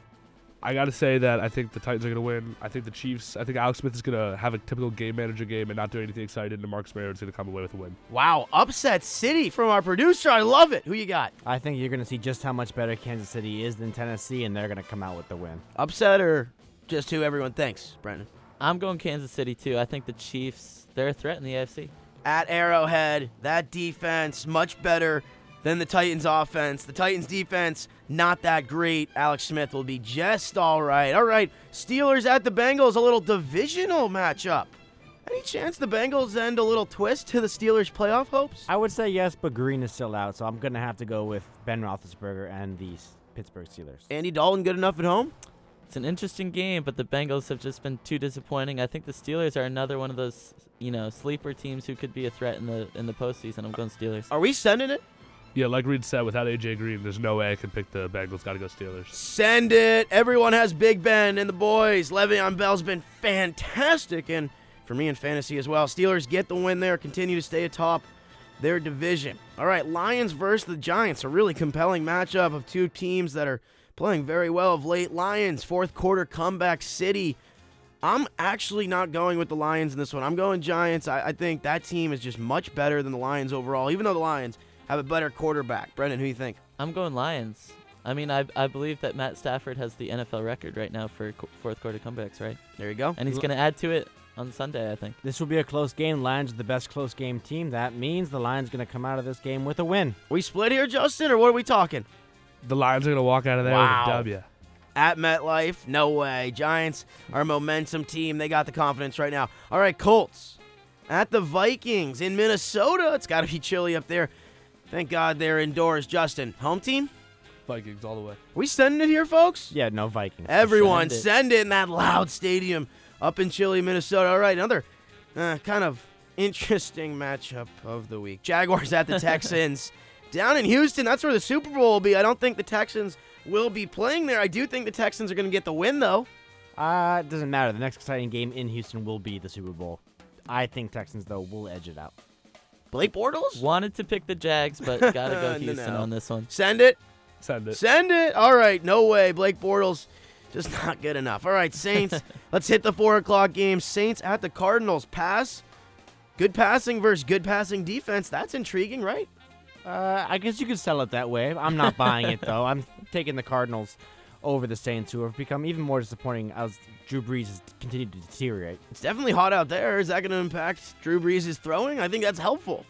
I got to say that I think the Titans are going to win. I think the Chiefs, I think Alex Smith is going to have a typical game manager game and not do anything exciting, and Marcus Mariota is going to come away with a win. Wow, upset city from our producer. I love it. Who you got? I think you're gonna see just how much better Kansas City is than Tennessee, and they're gonna come out with the win. Upset or just who everyone thinks, Brendan? I'm going Kansas City too. I think the Chiefs, they're a threat in the AFC. at Arrowhead. That defense much better than the Titans offense. The Titans defense not that great. Alex Smith will be just all right. All right, Steelers at the Bengals, a little divisional matchup. Any chance the Bengals end a little twist to the Steelers' playoff hopes? I would say yes, but Green is still out, so I'm gonna have to go with Ben Roethlisberger and the Pittsburgh Steelers. Andy Dalton good enough at home? It's an interesting game, but the Bengals have just been too disappointing. I think the Steelers are another one of those, you know, sleeper teams who could be a threat in the in the postseason. I'm going Steelers. Are we sending it? Yeah, like Reed said, without AJ Green, there's no way I can pick the Bengals. Got to go Steelers. Send it. Everyone has Big Ben and the boys. Le'Veon Bell's been fantastic, and for me in fantasy as well. Steelers get the win there, continue to stay atop their division. All right, Lions versus the Giants, a really compelling matchup of two teams that are playing very well of late. Lions, fourth quarter comeback city. I'm actually not going with the Lions in this one. I'm going Giants. I, I think that team is just much better than the Lions overall, even though the Lions have a better quarterback. Brendan, who do you think? I'm going Lions. I mean, I I believe that Matt Stafford has the NFL record right now for qu- fourth quarter comebacks, right? There you go. And he's going to add to it on Sunday. I think. This will be a close game. Lions are the best close game team. That means the Lions are going to come out of this game with a win. We split here, Justin, or what are we talking? The Lions are gonna walk out of there Wow. with a W. At MetLife, no way. Giants are momentum team. They got the confidence right now. All right, Colts at the Vikings in Minnesota. It's got to be chilly up there. Thank God they're indoors. Justin, home team? Vikings all the way. We sending it here, folks? Yeah, no Vikings. Everyone, Send it. send it in that loud stadium up in chilly, Minnesota. All right, another uh, kind of interesting matchup of the week. Jaguars at the Texans. Down in Houston, that's where the Super Bowl will be. I don't think the Texans will be playing there. I do think the Texans are going to get the win, though. Uh, it doesn't matter. The next exciting game in Houston will be the Super Bowl. I think Texans, though, will edge it out. Blake Bortles? Wanted to pick the Jags, but gotta go No, Houston no. on this one. Send it. Send it. Send it. All right, no way. Blake Bortles just not good enough. All right, Saints. let's hit the four o'clock game. Saints at the Cardinals. Pass. Good passing versus good passing defense. That's intriguing, right? Uh, I guess you could sell it that way. I'm not buying it, though. I'm taking the Cardinals over the Saints, who have become even more disappointing as Drew Brees has continued to deteriorate. It's definitely hot out there. Is that going to impact Drew Brees' throwing? I think that's helpful.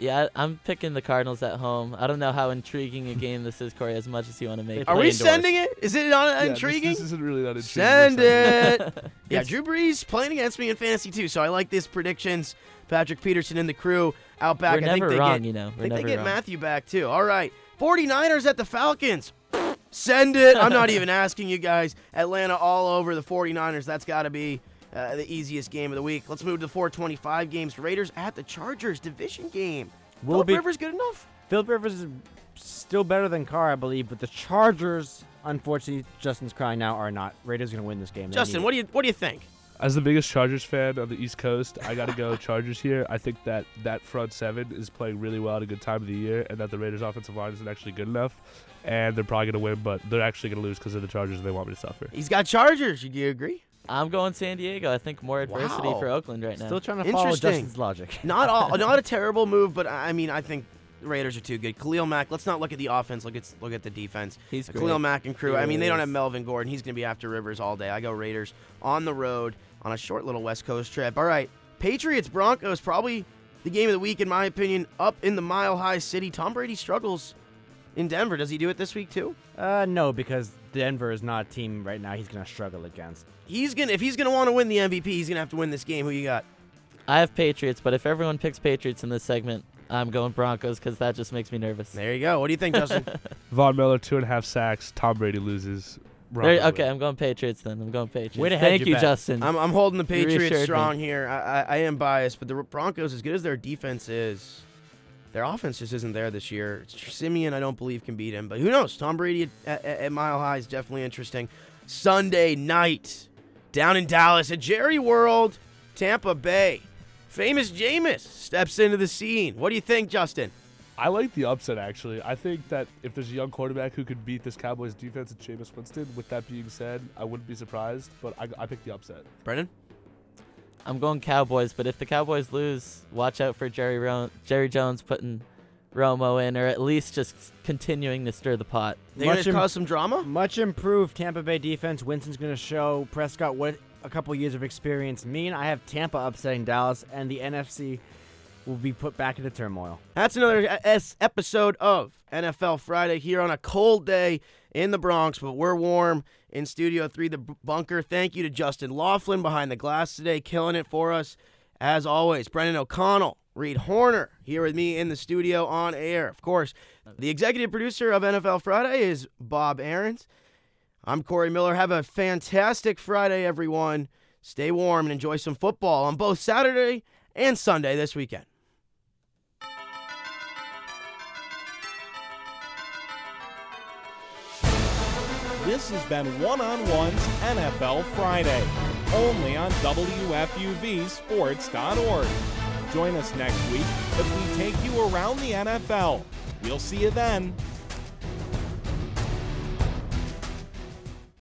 Yeah, I- I'm picking the Cardinals at home. I don't know how intriguing a game this is, Corey, as much as you want to make. It. Are we indoors. sending it? Is it not Yeah, intriguing? This, isn't really that intriguing. Send it. yeah, Drew Brees playing against me in fantasy too, so I like these predictions. Patrick Peterson and the crew out back. We're I think never they wrong, get, you know. I We're think they get wrong. Matthew back too. All right. 49ers at the Falcons. Send it. I'm not even asking you guys. Atlanta all over the 49ers. That's got to be uh, the easiest game of the week. Let's move to the 425 games. Raiders at the Chargers division game. Will Philip be Rivers good enough? Philip Rivers is still better than Carr, I believe, but the Chargers, unfortunately, Justin's crying now, are not. Raiders going to win this game. They Justin, what do you what do you think? As the biggest Chargers fan on the East Coast, I got to go Chargers here. I think that that front seven is playing really well at a good time of the year, and that the Raiders' offensive line isn't actually good enough. And they're probably going to win, but they're actually going to lose because of the Chargers, and they want me to suffer. He's got Chargers. Do you agree? I'm going San Diego. I think more adversity Wow. for Oakland right now. Still trying to follow Interesting. Justin's logic. Not all, not a terrible move, but I I mean, I think the Raiders are too good. Khalil Mack. Let's not look at the offense. Look at look at the defense. He's great. Khalil Mack and crew. I He mean, they don't have. Melvin Gordon. He's going to be after Rivers all day. I go Raiders on the road on a short little West Coast trip. All right, Patriots Broncos probably the game of the week in my opinion. Up in the Mile High City, Tom Brady struggles in Denver. Does he do it this week too? Uh, no, because Denver is not a team right now he's going to struggle against. He's gonna if he's gonna want to win the MVP, he's gonna have to win this game. Who you got? I have Patriots, but if everyone picks Patriots in this segment, I'm going Broncos because that just makes me nervous. There you go. What do you think, Justin? Von Miller, two and a half sacks. Tom Brady loses. There- okay. I'm going Patriots then. I'm going Patriots. Way to hedge Thank your you, bet. Justin. I'm, I'm holding the Patriots reassured me. strong here. I, I, I am biased, but the Broncos, as good as their defense is, their offense just isn't there this year. Siemian, I don't believe, can beat him. But who knows? Tom Brady at, at, at Mile High is definitely interesting. Sunday night, down in Dallas at Jerry World, Tampa Bay. Famous Jameis steps into the scene. What do you think, Justin? I like the upset, actually. I think that if there's a young quarterback who could beat this Cowboys defense, it's Jameis Winston. With that being said, I wouldn't be surprised, but I, I pick the upset. Brendan? I'm going Cowboys, but if the Cowboys lose, watch out for Jerry Ro- Jerry Jones putting Romo in, or at least just continuing to stir the pot. They're going Much to im- cause some drama? Much improved Tampa Bay defense. Winston's going to show Prescott what a couple years of experience mean. I have Tampa upsetting Dallas, and the NFC will be put back into turmoil. That's another S episode of NFL Friday here on a cold day in the Bronx, but we're warm in Studio 3, the bunker. Thank you to Justin Laughlin behind the glass today, killing it for us. As always, Brendan O'Connell, Reed Horner here with me in the studio on air. Of course, the executive producer of NFL Friday is Bob Aarons. I'm Corey Miller. Have a fantastic Friday, everyone. Stay warm and enjoy some football on both Saturday and Sunday this weekend. This has been One on One's NFL Friday, only on WFUVSports.org. Join us next week as we take you around the NFL. We'll see you then.